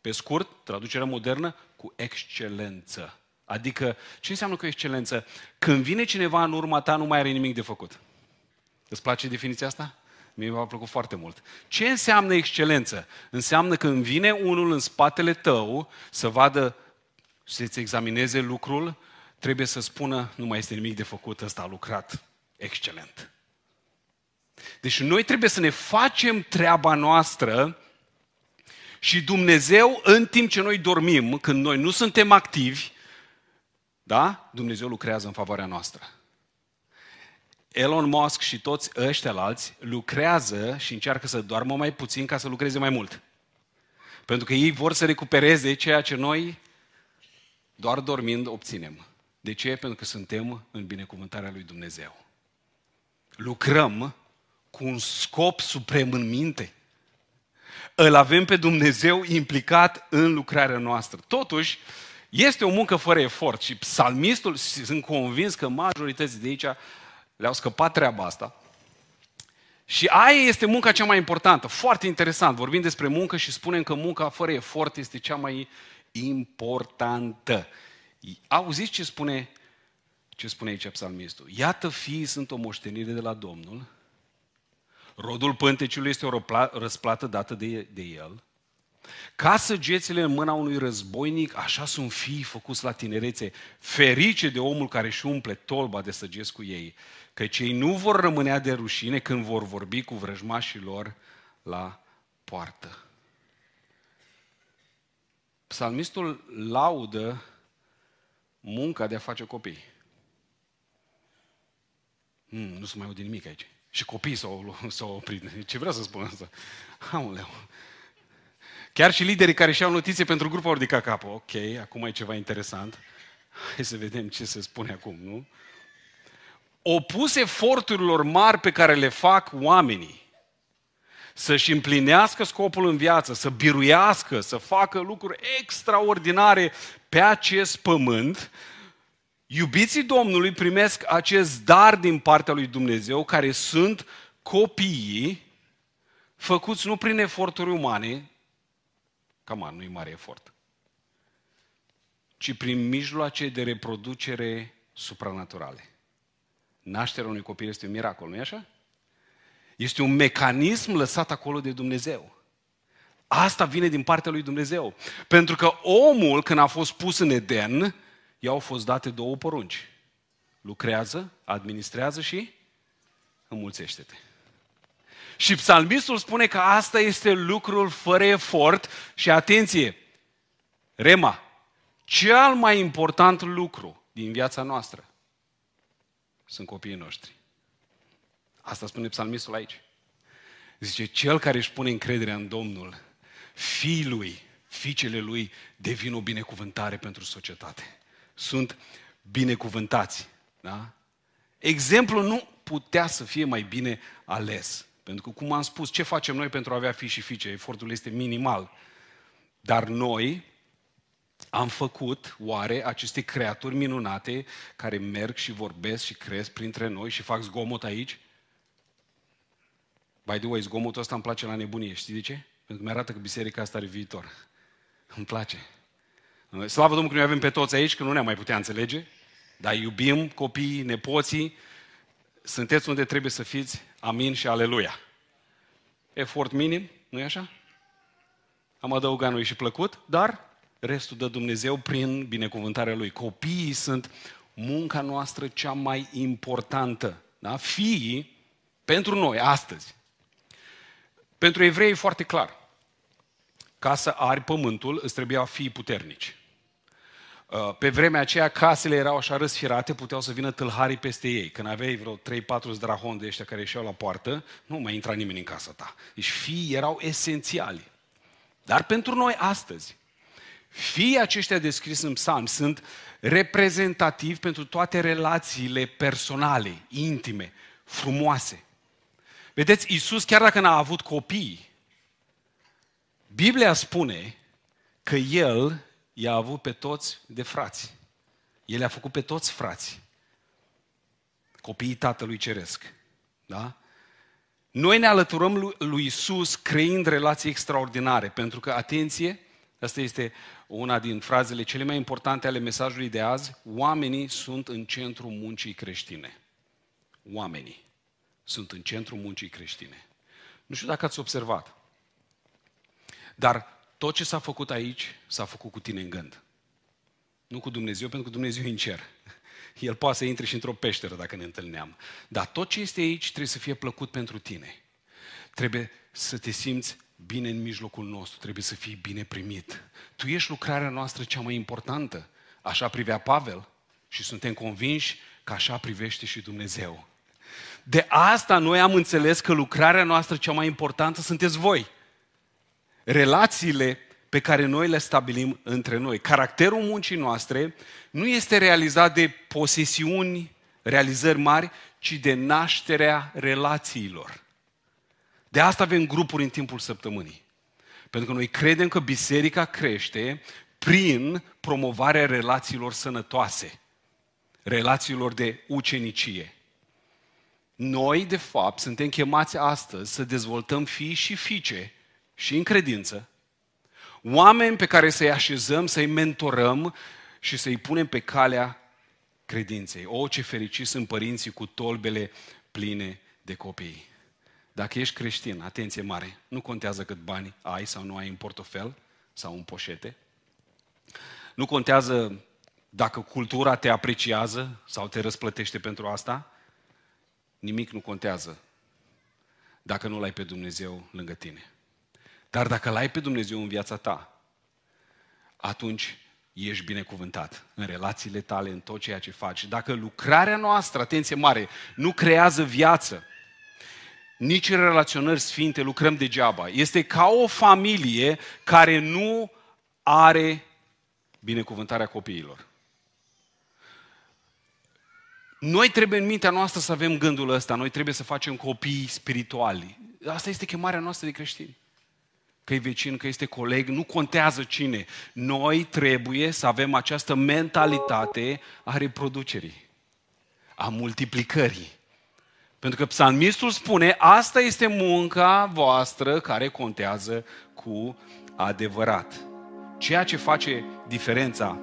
Pe scurt, traducerea modernă, cu excelență. Adică, ce înseamnă cu excelență? Când vine cineva în urma ta, nu mai are nimic de făcut. Îți place definiția asta? Mie mi-a plăcut foarte mult. Ce înseamnă excelență? Înseamnă când vine unul în spatele tău să vadă, să-ți examineze lucrul, trebuie să spună, nu mai este nimic de făcut, ăsta a lucrat excelent. Deci noi trebuie să ne facem treaba noastră și Dumnezeu, în timp ce noi dormim, când noi nu suntem activi, da? Dumnezeu lucrează în favoarea noastră. Elon Musk și toți ăștia alți lucrează și încearcă să doarmă mai puțin ca să lucreze mai mult. Pentru că ei vor să recupereze ceea ce noi, doar dormind, obținem. De ce? Pentru că suntem în binecuvântarea lui Dumnezeu. Lucrăm cu un scop suprem în minte. Îl avem pe Dumnezeu implicat în lucrarea noastră. Totuși, este o muncă fără efort și psalmistul, și sunt convins că majoritatea de aici le-au scăpat treaba asta. Și aia este munca cea mai importantă. Foarte interesant. Vorbim despre muncă și spunem că munca fără efort este cea mai importantă. Auziți ce spune, ce spune aici psalmistul? Iată, fiii sunt o moștenire de la Domnul, rodul pânteciului este o răsplată dată de, de el, ca săgețile în mâna unui războinic, așa sunt fii făcuți la tinerețe, ferice de omul care își umple tolba de săgeți cu ei că cei nu vor rămânea de rușine când vor vorbi cu vrăjmașii lor la poartă. Psalmistul laudă munca de a face copii. Hmm, nu se mai aude nimic aici. Și copiii s-au, s-au oprit. Ce vrea să spun asta? Aoleu. Chiar și liderii care și-au notițe pentru grupul au ridicat capul. Ok, acum e ceva interesant. Hai să vedem ce se spune acum, nu? Opus eforturilor mari pe care le fac oamenii să-și împlinească scopul în viață, să biruiască, să facă lucruri extraordinare pe acest pământ, iubiții Domnului primesc acest dar din partea lui Dumnezeu, care sunt copiii făcuți nu prin eforturi umane, cam nu-i mare efort, ci prin mijloace de reproducere supranaturale. Nașterea unui copil este un miracol, nu-i așa? Este un mecanism lăsat acolo de Dumnezeu. Asta vine din partea lui Dumnezeu. Pentru că omul, când a fost pus în Eden, i-au fost date două porunci. Lucrează, administrează și înmulțește-te. Și psalmistul spune că asta este lucrul fără efort și atenție, Rema, cel mai important lucru din viața noastră sunt copiii noștri. Asta spune psalmistul aici. Zice, cel care își pune încrederea în Domnul, fiii lui, fiicele lui devin o binecuvântare pentru societate. Sunt binecuvântați. Da? Exemplul nu putea să fie mai bine ales. Pentru că, cum am spus, ce facem noi pentru a avea fi și fiice? Efortul este minimal. Dar noi am făcut, oare, aceste creaturi minunate care merg și vorbesc și cresc printre noi și fac zgomot aici? By the way, zgomotul ăsta îmi place la nebunie. Știi de ce? Pentru că mi-arată că biserica asta are viitor. Îmi place. Slavă Domnului că noi avem pe toți aici, că nu ne-am mai putea înțelege, dar iubim copiii, nepoții, sunteți unde trebuie să fiți, amin și aleluia. Efort minim, nu-i așa? Am adăugat noi și plăcut, dar restul de Dumnezeu prin binecuvântarea Lui. Copiii sunt munca noastră cea mai importantă. Da? Fiii, pentru noi, astăzi. Pentru evrei e foarte clar. Ca să ari pământul, îți trebuia fii puternici. Uh, pe vremea aceea, casele erau așa răsfirate, puteau să vină tâlharii peste ei. Când aveai vreo 3-4 zdrahon de ăștia care ieșeau la poartă, nu mai intra nimeni în casa ta. Deci fii erau esențiali. Dar pentru noi astăzi, Fii aceștia descris în psalm sunt reprezentativi pentru toate relațiile personale, intime, frumoase. Vedeți, Iisus, chiar dacă n-a avut copii, Biblia spune că El i-a avut pe toți de frați. El i-a făcut pe toți frați. Copiii Tatălui Ceresc. Da? Noi ne alăturăm lui Iisus creând relații extraordinare, pentru că, atenție, Asta este una din frazele cele mai importante ale mesajului de azi. Oamenii sunt în centrul muncii creștine. Oamenii sunt în centrul muncii creștine. Nu știu dacă ați observat, dar tot ce s-a făcut aici s-a făcut cu tine în gând. Nu cu Dumnezeu, pentru că Dumnezeu e în cer. El poate să intre și într-o peșteră dacă ne întâlneam. Dar tot ce este aici trebuie să fie plăcut pentru tine. Trebuie să te simți bine în mijlocul nostru, trebuie să fii bine primit. Tu ești lucrarea noastră cea mai importantă. Așa privea Pavel și suntem convinși că așa privește și Dumnezeu. De asta noi am înțeles că lucrarea noastră cea mai importantă sunteți voi. Relațiile pe care noi le stabilim între noi. Caracterul muncii noastre nu este realizat de posesiuni, realizări mari, ci de nașterea relațiilor. De asta avem grupuri în timpul săptămânii. Pentru că noi credem că biserica crește prin promovarea relațiilor sănătoase, relațiilor de ucenicie. Noi, de fapt, suntem chemați astăzi să dezvoltăm fii și fiice și în credință, oameni pe care să-i așezăm, să-i mentorăm și să-i punem pe calea credinței. O, ce fericiți sunt părinții cu tolbele pline de copii. Dacă ești creștin, atenție mare, nu contează cât bani ai sau nu ai în portofel sau în poșete. Nu contează dacă cultura te apreciază sau te răsplătește pentru asta. Nimic nu contează dacă nu l-ai pe Dumnezeu lângă tine. Dar dacă l-ai pe Dumnezeu în viața ta, atunci ești binecuvântat în relațiile tale, în tot ceea ce faci. Dacă lucrarea noastră, atenție mare, nu creează viață, nici în relaționări sfinte lucrăm degeaba. Este ca o familie care nu are binecuvântarea copiilor. Noi trebuie în mintea noastră să avem gândul ăsta, noi trebuie să facem copii spirituali. Asta este chemarea noastră de creștini. Că e vecin, că este coleg, nu contează cine. Noi trebuie să avem această mentalitate a reproducerii, a multiplicării. Pentru că psalmistul spune, asta este munca voastră care contează cu adevărat. Ceea ce face diferența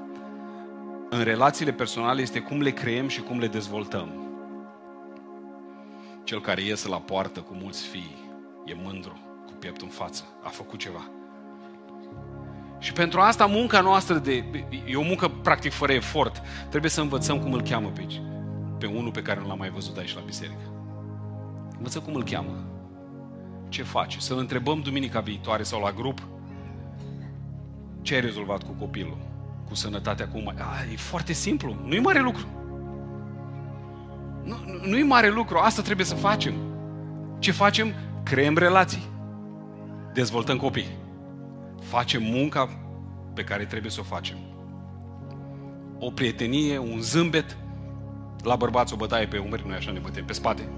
în relațiile personale este cum le creăm și cum le dezvoltăm. Cel care iese la poartă cu mulți fii e mândru, cu pieptul în față, a făcut ceva. Și pentru asta munca noastră de, e o muncă practic fără efort. Trebuie să învățăm cum îl cheamă pe, pe unul pe care nu l-am mai văzut aici la biserică. Învăță cum îl cheamă. ce faci. Să-l întrebăm duminica viitoare sau la grup ce ai rezolvat cu copilul, cu sănătatea, cu... A, e foarte simplu, nu e mare lucru. Nu, nu e mare lucru, asta trebuie să facem. Ce facem? Creăm relații. Dezvoltăm copii. Facem munca pe care trebuie să o facem. O prietenie, un zâmbet, la bărbați o bătaie pe umeri, noi așa ne bătem, pe spate.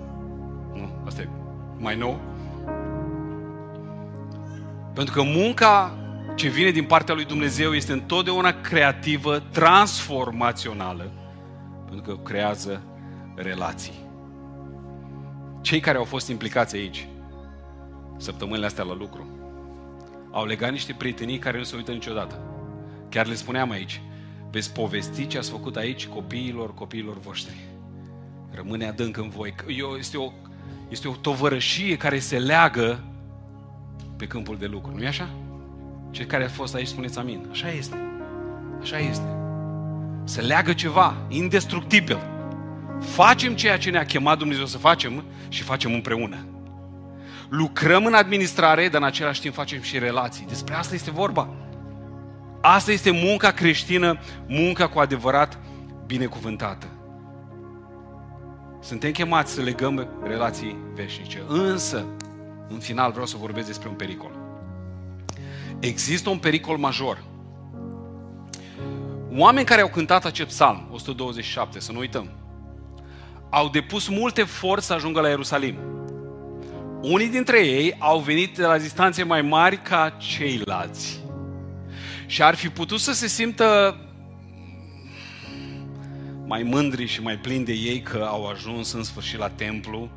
Nu? Asta e mai nou. Pentru că munca ce vine din partea lui Dumnezeu este întotdeauna creativă, transformațională, pentru că creează relații. Cei care au fost implicați aici, săptămânile astea la lucru, au legat niște prietenii care nu se uită niciodată. Chiar le spuneam aici, veți povesti ce ați făcut aici copiilor, copiilor voștri. Rămâne adânc în voi. Eu, este, o, este o tovărășie care se leagă pe câmpul de lucru. Nu-i așa? Cei care au fost aici, spuneți amin. Așa este. Așa este. Se leagă ceva indestructibil. Facem ceea ce ne-a chemat Dumnezeu să facem și facem împreună. Lucrăm în administrare, dar în același timp facem și relații. Despre asta este vorba. Asta este munca creștină, munca cu adevărat binecuvântată. Suntem chemați să legăm relații veșnice. Însă, în final vreau să vorbesc despre un pericol. Există un pericol major. Oameni care au cântat acest psalm, 127, să nu uităm, au depus multe efort să ajungă la Ierusalim. Unii dintre ei au venit de la distanțe mai mari ca ceilalți. Și ar fi putut să se simtă mai mândri și mai plini de ei că au ajuns în sfârșit la templu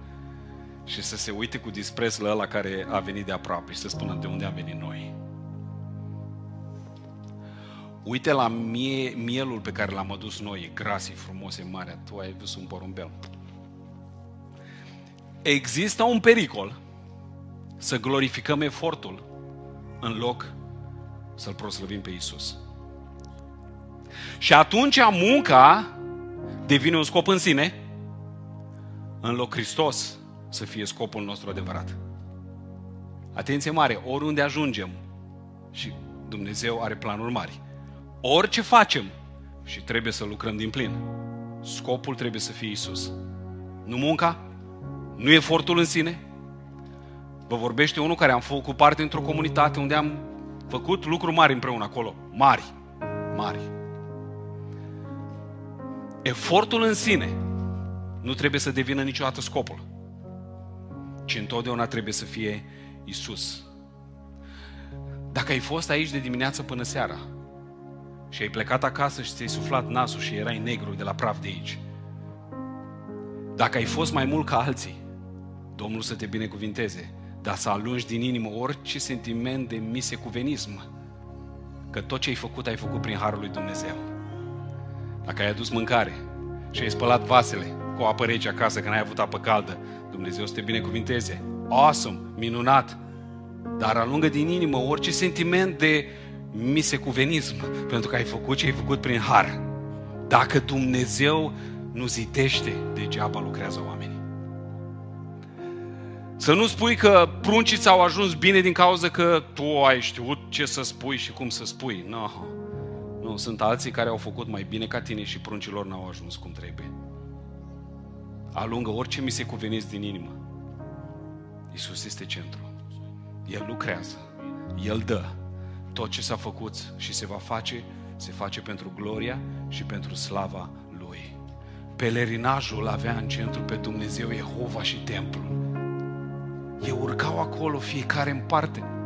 și să se uite cu dispreț la ăla care a venit de aproape și să spună de unde am venit noi. Uite la mie, mielul pe care l-am adus noi, e gras, e frumos, e mare, tu ai văzut un porumbel. Există un pericol să glorificăm efortul în loc să-L proslăvim pe Isus. Și atunci munca devine un scop în sine, în loc Hristos să fie scopul nostru adevărat. Atenție mare, oriunde ajungem și Dumnezeu are planuri mari. Orice facem și trebuie să lucrăm din plin. Scopul trebuie să fie Isus. Nu munca, nu efortul în sine. Vă vorbește unul care am făcut parte într-o comunitate unde am făcut lucruri mari împreună acolo. Mari. Mari. Efortul în sine nu trebuie să devină niciodată scopul, ci întotdeauna trebuie să fie Isus. Dacă ai fost aici de dimineață până seara și ai plecat acasă și ți-ai suflat nasul și erai negru de la praf de aici, dacă ai fost mai mult ca alții, Domnul să te binecuvinteze, dar să alungi din inimă orice sentiment de misecuvenism, că tot ce ai făcut, ai făcut prin Harul lui Dumnezeu. Dacă ai adus mâncare și ai spălat vasele cu apă rece acasă, că n-ai avut apă caldă, Dumnezeu să te binecuvinteze. Awesome, minunat! Dar alungă din inimă orice sentiment de misecuvenism, pentru că ai făcut ce ai făcut prin har. Dacă Dumnezeu nu zidește, degeaba lucrează oamenii. Să nu spui că pruncii ți-au ajuns bine din cauza că tu ai știut ce să spui și cum să spui. No. Nu, sunt alții care au făcut mai bine ca tine și pruncilor n-au ajuns cum trebuie. Alungă orice mi se cuveniți din inimă. Isus este centru. El lucrează. El dă. Tot ce s-a făcut și se va face, se face pentru gloria și pentru slava Lui. Pelerinajul avea în centru pe Dumnezeu, Jehova și templul. Ei urcau acolo fiecare în parte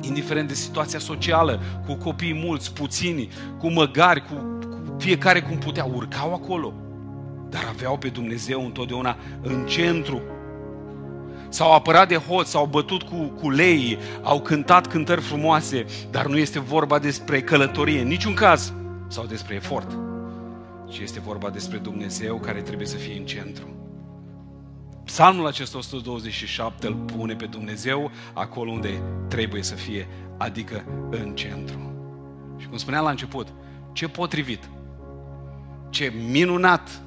indiferent de situația socială, cu copii mulți, puțini, cu măgari, cu, cu fiecare cum putea, urcau acolo. Dar aveau pe Dumnezeu întotdeauna în centru. S-au apărat de hoți, s-au bătut cu, cu lei, au cântat cântări frumoase, dar nu este vorba despre călătorie, în niciun caz, sau despre efort, ci este vorba despre Dumnezeu care trebuie să fie în centru. Psalmul acesta 127 îl pune pe Dumnezeu acolo unde trebuie să fie, adică în centru. Și cum spuneam la început, ce potrivit, ce minunat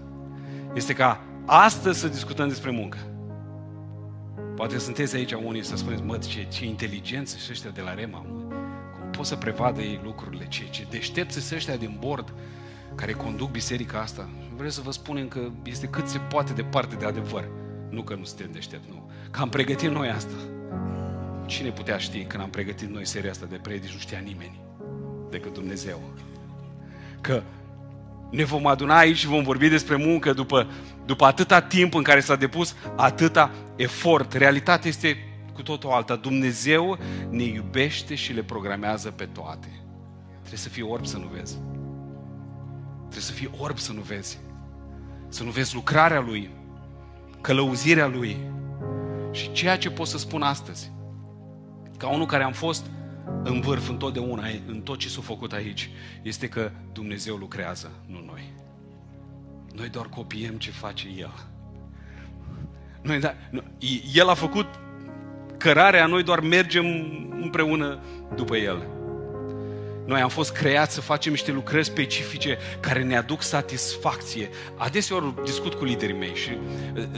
este ca astăzi să discutăm despre muncă. Poate sunteți aici unii să spuneți, mă, ce, ce inteligență și ăștia de la Rema, mă. Cum pot să prevadă ei lucrurile, ce, ce deștepți să ăștia din bord care conduc biserica asta. Vreau să vă spunem că este cât se poate departe de adevăr. Nu că nu suntem deștepți, nu. Că am pregătit noi asta. Cine putea ști când am pregătit noi seria asta de predici, nu știa nimeni decât Dumnezeu. Că ne vom aduna aici și vom vorbi despre muncă după, după atâta timp în care s-a depus atâta efort. Realitatea este cu totul alta. Dumnezeu ne iubește și le programează pe toate. Trebuie să fii orb să nu vezi. Trebuie să fii orb să nu vezi. Să nu vezi lucrarea Lui, călăuzirea Lui. Și ceea ce pot să spun astăzi, ca unul care am fost în vârf întotdeauna, în tot ce s-a făcut aici, este că Dumnezeu lucrează, nu noi. Noi doar copiem ce face El. Noi, da, el a făcut cărarea, noi doar mergem împreună după El. Noi am fost creați să facem niște lucrări specifice care ne aduc satisfacție. Adeseori discut cu liderii mei și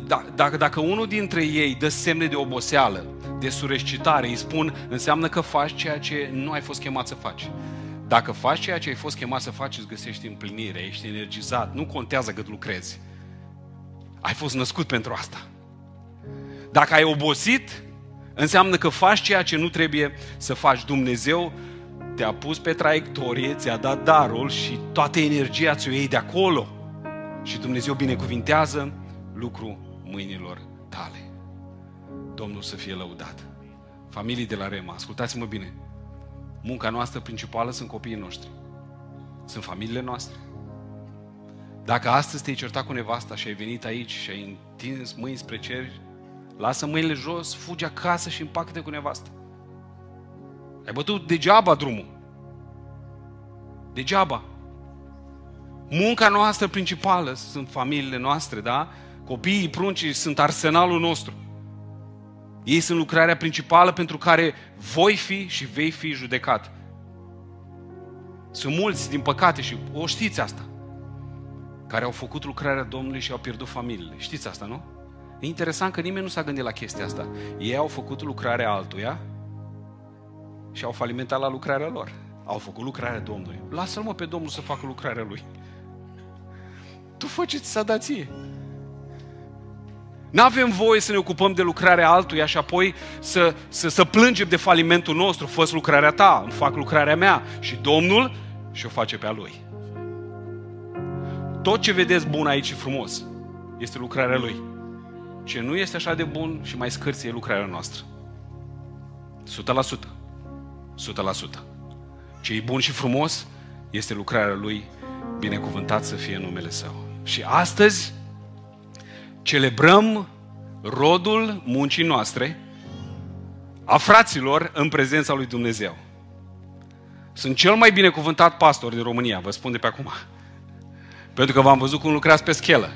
da, dacă, dacă unul dintre ei dă semne de oboseală, de surescitare, îi spun, înseamnă că faci ceea ce nu ai fost chemat să faci. Dacă faci ceea ce ai fost chemat să faci, îți găsești împlinire, ești energizat, nu contează cât lucrezi. Ai fost născut pentru asta. Dacă ai obosit, înseamnă că faci ceea ce nu trebuie să faci. Dumnezeu te-a pus pe traiectorie, ți-a dat darul și toată energia ți-o iei de acolo. Și Dumnezeu binecuvintează lucru mâinilor tale. Domnul să fie lăudat. Familii de la Rema, ascultați-mă bine. Munca noastră principală sunt copiii noștri. Sunt familiile noastre. Dacă astăzi te-ai certat cu nevasta și ai venit aici și ai întins mâini spre cer, lasă mâinile jos, fugi acasă și împacă-te cu nevasta. Ai bătut degeaba drumul. Degeaba. Munca noastră principală sunt familiile noastre, da? Copiii, pruncii sunt arsenalul nostru. Ei sunt lucrarea principală pentru care voi fi și vei fi judecat. Sunt mulți, din păcate, și o știți asta, care au făcut lucrarea Domnului și au pierdut familiile. Știți asta, nu? E interesant că nimeni nu s-a gândit la chestia asta. Ei au făcut lucrarea altuia și au falimentat la lucrarea lor. Au făcut lucrarea Domnului. Lasă-l mă pe Domnul să facă lucrarea lui. Tu faceți sadație. Nu avem voie să ne ocupăm de lucrarea altuia și apoi să, să, să plângem de falimentul nostru. fă lucrarea ta, îmi fac lucrarea mea. Și Domnul și-o face pe a Lui. Tot ce vedeți bun aici și frumos este lucrarea Lui. Ce nu este așa de bun și mai scârție e lucrarea noastră. 100%. 100%. Ce e bun și frumos este lucrarea Lui, binecuvântat să fie numele Său. Și astăzi celebrăm rodul muncii noastre, a fraților în prezența lui Dumnezeu. Sunt cel mai binecuvântat pastor din România, vă spun de pe acum. Pentru că v-am văzut cum lucrați pe schelă.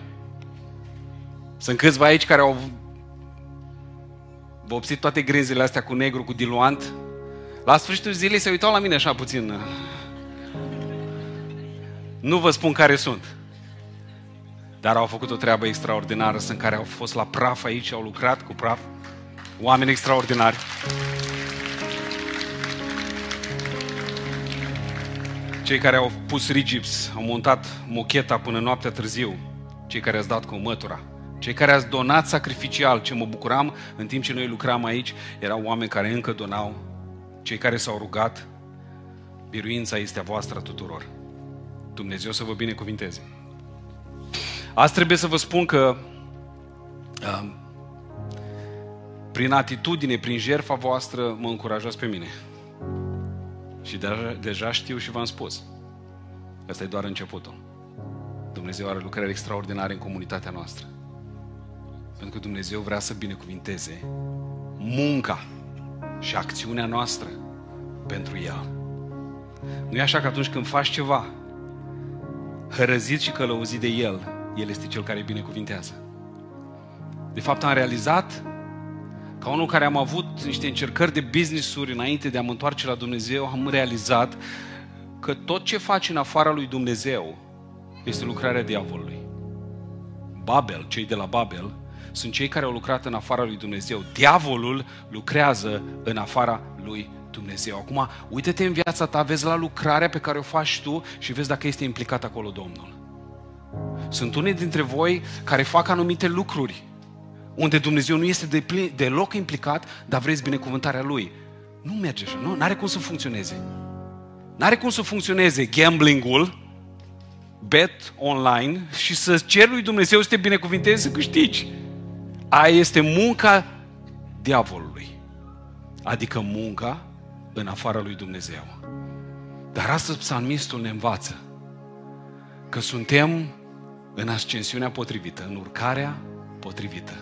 Sunt câțiva aici care au vopsit toate grinzile astea cu negru, cu diluant, la sfârșitul zilei se uitau la mine așa puțin. Nu vă spun care sunt. Dar au făcut o treabă extraordinară. Sunt care au fost la praf aici, au lucrat cu praf. Oameni extraordinari. Cei care au pus rigips, au montat mocheta până noaptea târziu. Cei care ați dat cu mătura. Cei care ați donat sacrificial, ce mă bucuram în timp ce noi lucram aici, erau oameni care încă donau cei care s-au rugat, biruința este a voastră tuturor. Dumnezeu să vă binecuvinteze. Azi trebuie să vă spun că uh, prin atitudine, prin jertfa voastră, mă încurajați pe mine. Și deja, deja știu și v-am spus. Asta e doar începutul. Dumnezeu are lucrări extraordinare în comunitatea noastră. Pentru că Dumnezeu vrea să binecuvinteze munca și acțiunea noastră pentru El. Nu e așa că atunci când faci ceva, hărăzit și călăuzit de El, El este Cel care binecuvintează. De fapt, am realizat, ca unul care am avut niște încercări de business-uri înainte de a mă întoarce la Dumnezeu, am realizat că tot ce faci în afara lui Dumnezeu este lucrarea diavolului. Babel, cei de la Babel, sunt cei care au lucrat în afara lui Dumnezeu. Diavolul lucrează în afara lui Dumnezeu. Acum, uite-te în viața ta, vezi la lucrarea pe care o faci tu și vezi dacă este implicat acolo Domnul. Sunt unii dintre voi care fac anumite lucruri unde Dumnezeu nu este de plin, deloc implicat, dar vreți binecuvântarea Lui. Nu merge așa, nu? N-are cum să funcționeze. N-are cum să funcționeze gamblingul, bet online și să ceri lui Dumnezeu să te binecuvinteze să câștigi. Aia este munca diavolului. Adică munca în afara lui Dumnezeu. Dar astăzi psalmistul ne învață că suntem în ascensiunea potrivită, în urcarea potrivită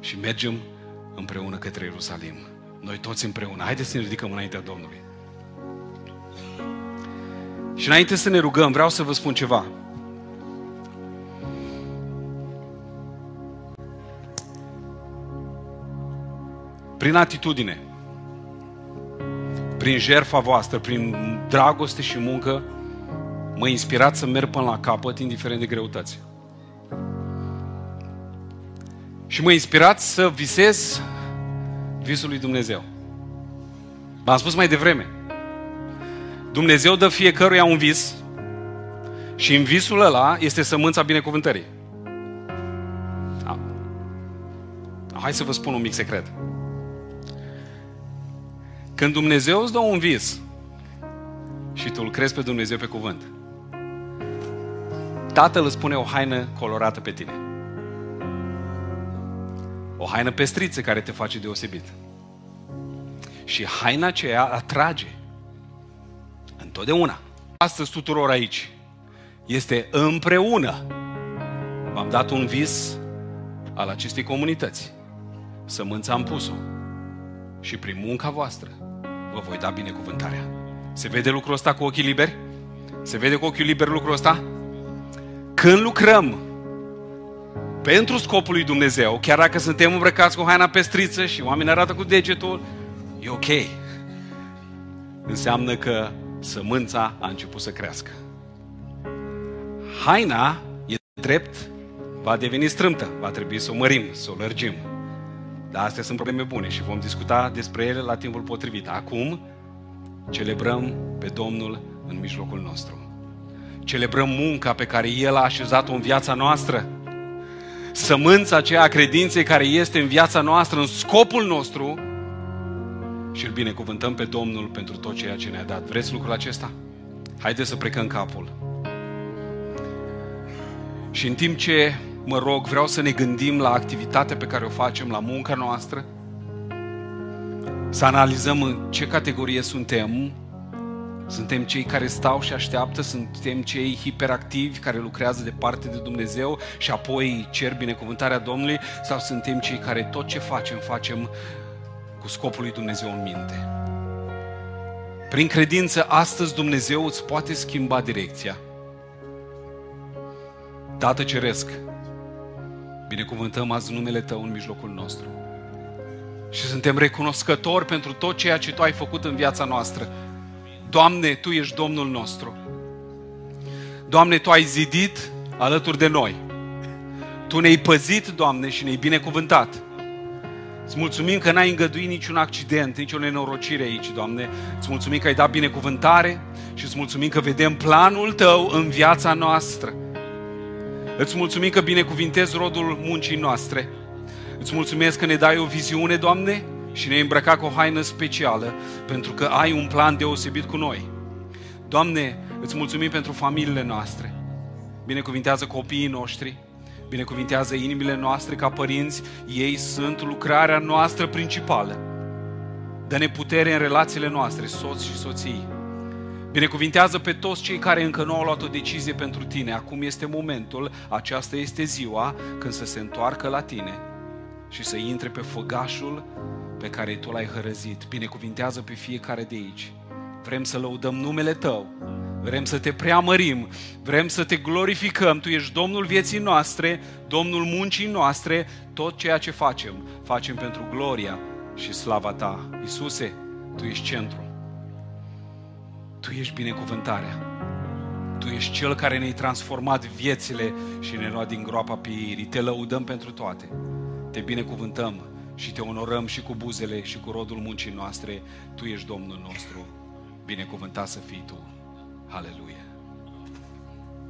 și mergem împreună către Ierusalim. Noi toți împreună. Haideți să ne ridicăm înaintea Domnului. Și înainte să ne rugăm, vreau să vă spun ceva. Prin atitudine, prin jertfa voastră, prin dragoste și muncă, mă inspirați să merg până la capăt, indiferent de greutăți. Și mă inspirați să visez visul lui Dumnezeu. V-am spus mai devreme. Dumnezeu dă fiecăruia un vis și în visul ăla este sămânța binecuvântării. Hai să vă spun un mic secret. Când Dumnezeu îți dă un vis și tu îl crezi pe Dumnezeu pe cuvânt, Tatăl îți pune o haină colorată pe tine. O haină pestriță care te face deosebit. Și haina aceea atrage. Întotdeauna. Astăzi tuturor aici este împreună. V-am dat un vis al acestei comunități. Sămânța am pus-o. Și prin munca voastră vă voi da binecuvântarea. Se vede lucrul ăsta cu ochii liberi? Se vede cu ochiul liber lucrul ăsta? Când lucrăm pentru scopul lui Dumnezeu, chiar dacă suntem îmbrăcați cu haina pestriță și oamenii arată cu degetul, e ok. Înseamnă că sămânța a început să crească. Haina e drept, va deveni strâmtă, va trebui să o mărim, să o lărgim. Dar astea sunt probleme bune și vom discuta despre ele la timpul potrivit. Acum celebrăm pe Domnul în mijlocul nostru. Celebrăm munca pe care El a așezat-o în viața noastră. Sămânța aceea a credinței care este în viața noastră, în scopul nostru și îl binecuvântăm pe Domnul pentru tot ceea ce ne-a dat. Vreți lucrul acesta? Haideți să plecăm capul. Și în timp ce mă rog, vreau să ne gândim la activitatea pe care o facem, la munca noastră, să analizăm în ce categorie suntem. Suntem cei care stau și așteaptă, suntem cei hiperactivi care lucrează de parte de Dumnezeu și apoi cer binecuvântarea Domnului sau suntem cei care tot ce facem, facem cu scopul lui Dumnezeu în minte. Prin credință, astăzi Dumnezeu îți poate schimba direcția. Tată Ceresc, Binecuvântăm azi numele Tău în mijlocul nostru. Și suntem recunoscători pentru tot ceea ce Tu ai făcut în viața noastră. Doamne, Tu ești Domnul nostru. Doamne, Tu ai zidit alături de noi. Tu ne-ai păzit, Doamne, și ne-ai binecuvântat. Îți mulțumim că n-ai îngăduit niciun accident, nicio nenorocire aici, Doamne. Îți mulțumim că ai dat binecuvântare și îți mulțumim că vedem planul Tău în viața noastră. Îți mulțumim că binecuvintezi rodul muncii noastre. Îți mulțumesc că ne dai o viziune, Doamne, și ne-ai îmbrăcat cu o haină specială, pentru că ai un plan deosebit cu noi. Doamne, îți mulțumim pentru familiile noastre. Binecuvintează copiii noștri, binecuvintează inimile noastre ca părinți, ei sunt lucrarea noastră principală. Dă-ne putere în relațiile noastre, soți și soții. Binecuvintează pe toți cei care încă nu au luat o decizie pentru tine. Acum este momentul, aceasta este ziua când să se întoarcă la tine și să intre pe făgașul pe care tu l-ai hărăzit. Binecuvintează pe fiecare de aici. Vrem să lăudăm numele Tău. Vrem să te preamărim, vrem să te glorificăm. Tu ești Domnul vieții noastre, Domnul muncii noastre, tot ceea ce facem, facem pentru gloria și slava Ta. Isuse, Tu ești centru. Tu ești binecuvântarea. Tu ești Cel care ne-ai transformat viețile și ne-ai luat din groapa pieirii. Te lăudăm pentru toate. Te te binecuvântăm și te onorăm și cu buzele și cu rodul muncii noastre. Tu ești Domnul nostru. Binecuvântat să fii Tu. Haleluia!